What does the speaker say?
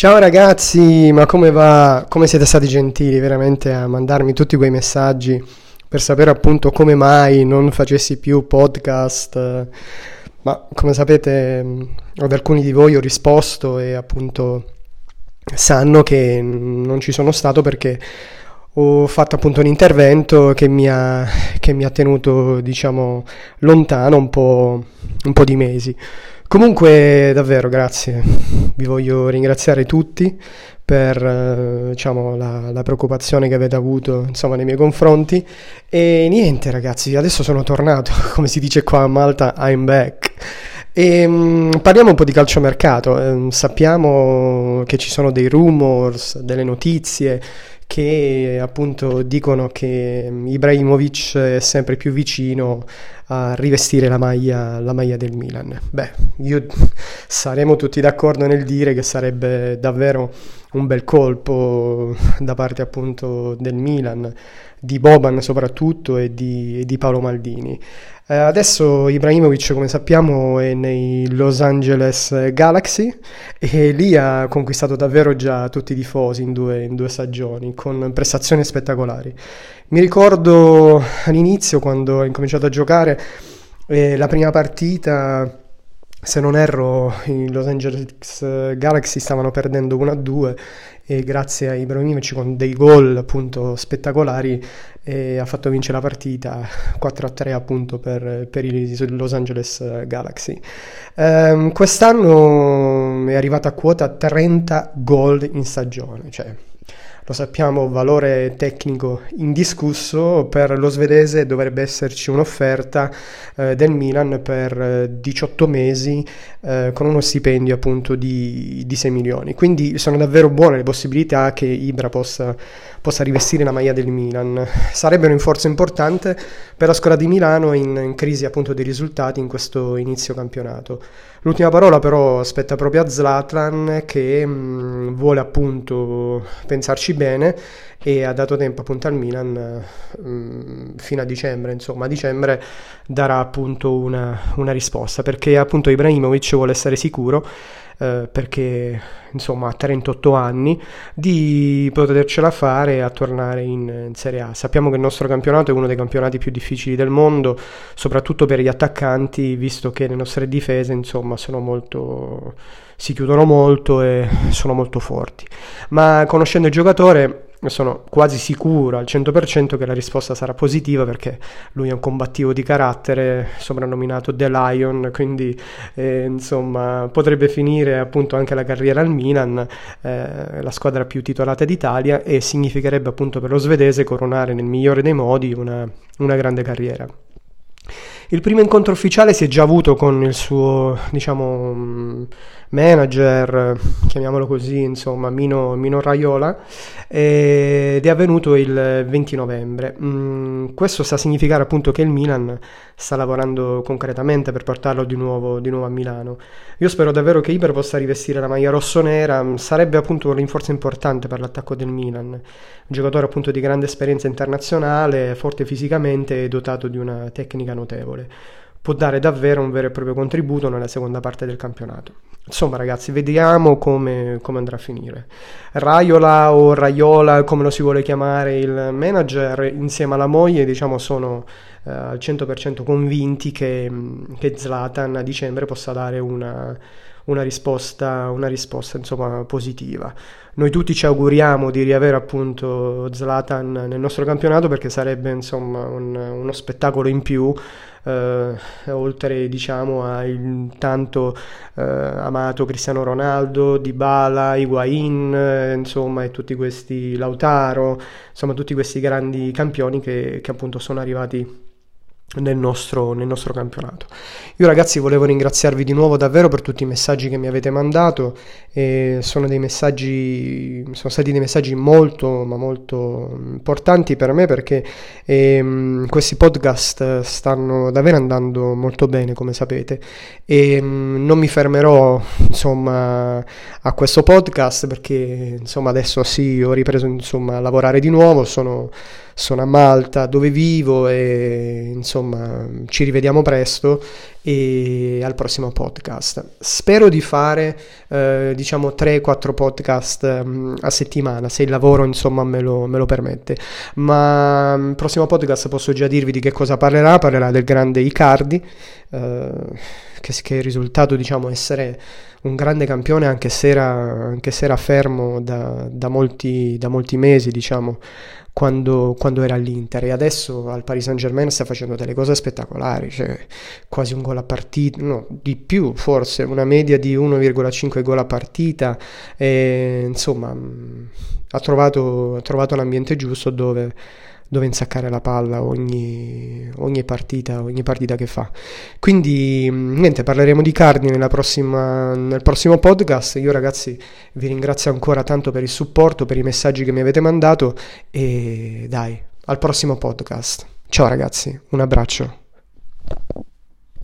Ciao ragazzi, ma come va? Come siete stati gentili veramente a mandarmi tutti quei messaggi per sapere appunto come mai non facessi più podcast? Ma come sapete ad alcuni di voi ho risposto e appunto sanno che non ci sono stato perché ho fatto appunto un intervento che mi ha, che mi ha tenuto diciamo lontano un po', un po' di mesi. Comunque, davvero, grazie. Vi voglio ringraziare tutti per eh, diciamo, la, la, preoccupazione che avete avuto insomma, nei miei confronti. E niente, ragazzi, adesso sono tornato, come si dice qua a Malta, I'm back. E, mh, mm, parliamo un po' di calciomercato. Eh, sappiamo che ci sono dei rumors, delle notizie che appunto dicono che Ibrahimovic è sempre più vicino a rivestire la maglia, la maglia del Milan. Beh, io saremo tutti d'accordo nel dire che sarebbe davvero un bel colpo da parte appunto del Milan, di Boban soprattutto e di, e di Paolo Maldini. Eh, adesso Ibrahimovic, come sappiamo, è nei Los Angeles Galaxy e lì ha conquistato davvero già tutti i tifosi in due, in due stagioni, con prestazioni spettacolari. Mi ricordo all'inizio, quando ho incominciato a giocare, eh, la prima partita se non erro, i Los Angeles Galaxy stavano perdendo 1-2 e grazie a Ibrahimovic con dei gol appunto spettacolari eh, ha fatto vincere la partita 4-3 appunto per, per, i Los Angeles Galaxy. Um, quest'anno è arrivata a quota 30 gol in stagione, cioè lo sappiamo, valore tecnico indiscusso, per lo svedese dovrebbe esserci un'offerta eh, del Milan per 18 eh, mesi eh, con uno stipendio appunto di, di 6 milioni. Quindi sono davvero buone le possibilità che Ibra possa, possa rivestire la maglia del Milan. Sarebbe un rinforzo importante per la squadra di Milano in, in crisi appunto dei risultati in questo inizio campionato. L'ultima parola però aspetta proprio a Zlatan che mh, mm, vuole appunto pensarci bene e ha dato tempo appunto al Milan mh, mm, fino a dicembre, insomma a dicembre darà appunto una, una risposta perché appunto Ibrahimovic vuole essere sicuro eh, perché insomma ha 38 anni, di potercela fare a tornare in, in, Serie A. Sappiamo che il nostro campionato è uno dei campionati più difficili del mondo, soprattutto per gli attaccanti, visto che le nostre difese insomma sono molto si chiudono molto e sono molto forti. Ma conoscendo il giocatore sono quasi sicuro al 100% che la risposta sarà positiva perché lui è un combattivo di carattere, soprannominato The Lion, quindi eh, insomma potrebbe finire appunto anche la carriera al Milan, eh, la squadra più titolata d'Italia e significherebbe appunto per lo svedese coronare nel migliore dei modi una, una grande carriera. Il primo incontro ufficiale si è già avuto con il suo, diciamo, manager, chiamiamolo così, insomma, Mino, Mino Raiola, ed è avvenuto il 20 novembre. Mm, questo sta a significare appunto che il Milan sta lavorando concretamente per portarlo di nuovo, di nuovo a Milano. Io spero davvero che Iber possa rivestire la maglia rossonera, sarebbe appunto un rinforzo importante per l'attacco del Milan. Un giocatore appunto di grande esperienza internazionale, forte fisicamente e dotato di una tecnica notevole può dare davvero un vero e proprio contributo nella seconda parte del campionato. Insomma, ragazzi, vediamo come, come, andrà a finire. Raiola o Raiola, come lo si vuole chiamare, il manager, insieme alla moglie, diciamo, sono eh, al 100% convinti che, che Zlatan a dicembre possa dare una, una risposta, una risposta insomma, positiva. Noi tutti ci auguriamo di riavere appunto Zlatan nel nostro campionato perché sarebbe insomma un, uno spettacolo in più eh, oltre diciamo al tanto eh, amato Cristiano Ronaldo, Dybala, Higuain, eh, insomma e tutti questi Lautaro, insomma tutti questi grandi campioni che, che appunto sono arrivati nel nostro, nel nostro, campionato. Io ragazzi volevo ringraziarvi di nuovo davvero per tutti i messaggi che mi avete mandato e sono messaggi sono stati dei messaggi molto ma molto importanti per me perché ehm, questi podcast stanno davvero andando molto bene come sapete e ehm, non mi fermerò insomma a questo podcast perché insomma adesso sì ho ripreso insomma a lavorare di nuovo sono sono a Malta dove vivo e insomma ci rivediamo presto e al prossimo podcast. Spero di fare eh, diciamo 3-4 podcast um, a settimana, se il lavoro insomma me lo, me lo permette. Ma il um, prossimo podcast posso già dirvi di che cosa parlerà, parlerà del grande Icardi, eh, che, che è risultato diciamo essere un grande campione anche se era, anche se era fermo da, da, molti, da molti mesi diciamo quando, quando, era all'Inter e adesso al Paris Saint Germain sta facendo delle cose spettacolari, cioè quasi un gol a partita, no, di più forse, una media di 1,5 gol a partita, e, insomma ha trovato, ha trovato l'ambiente giusto dove dove insaccare la palla ogni, ogni, partita, ogni partita che fa. Quindi mm, niente, parleremo di Cardi prossima, nel prossimo podcast. Io ragazzi vi ringrazio ancora tanto per il supporto, per i messaggi che mi avete mandato e dai, al prossimo podcast. Ciao ragazzi, un abbraccio.